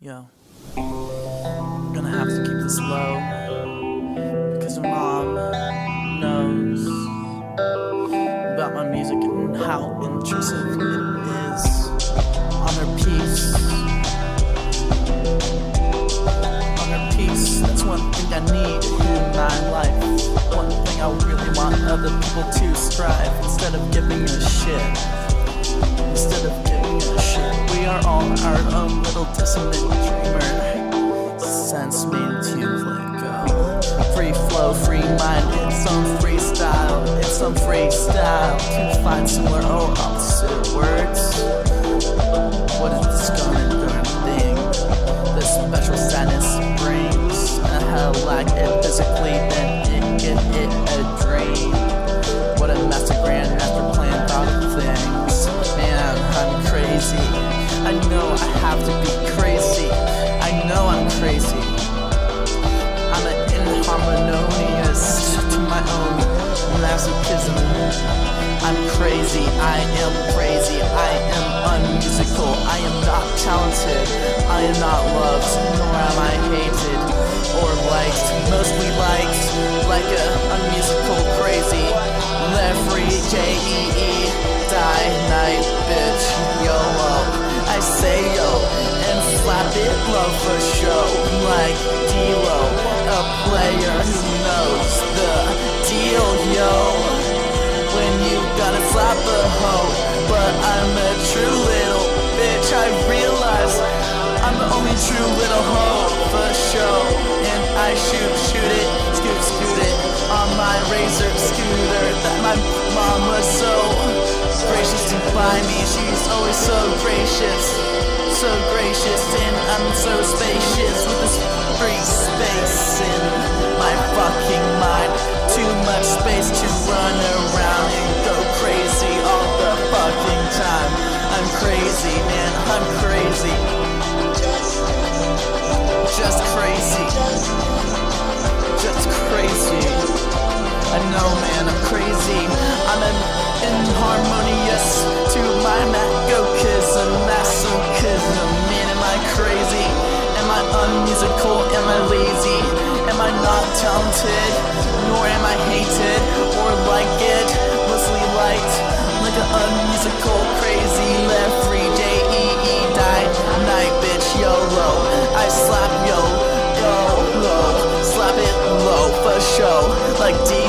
Yo, I'm gonna have to keep this low because my mom knows about my music and how intrusive it is on her peace. On her peace, that's one thing I need in my life. One thing I really want other people to strive instead of giving a shit. Instead of giving a shit, we are all our own little dissonant dreamer. Sense mean to let go. Free flow, free mind, it's some freestyle. It's some freestyle to find similar oh, or crazy. I'm an inharmonious to my own masochism. I'm crazy, I am crazy, I am unmusical, I am not talented, I am not loved, nor am I hated or liked, mostly liked, like a unmusical crazy. Left free, J-E-E, and slap it low for show, like D-Lo, a player who knows the deal, yo when you gonna slap a hoe. But I'm a true little bitch, I realize I'm the only true little hoe for show. And I shoot, shoot it, scoot, scoot it on my razor scooter that my mom was so gracious to buy me. She's always so gracious, so gracious, and I'm so spacious with this free space I unmusical? Am I lazy? Am I not talented? Nor am I hated or like it? Mostly liked, like an unmusical, crazy, left free, J E E, die, night, bitch, YOLO. I slap yo, yo, low, slap it low for show, like D-Lo,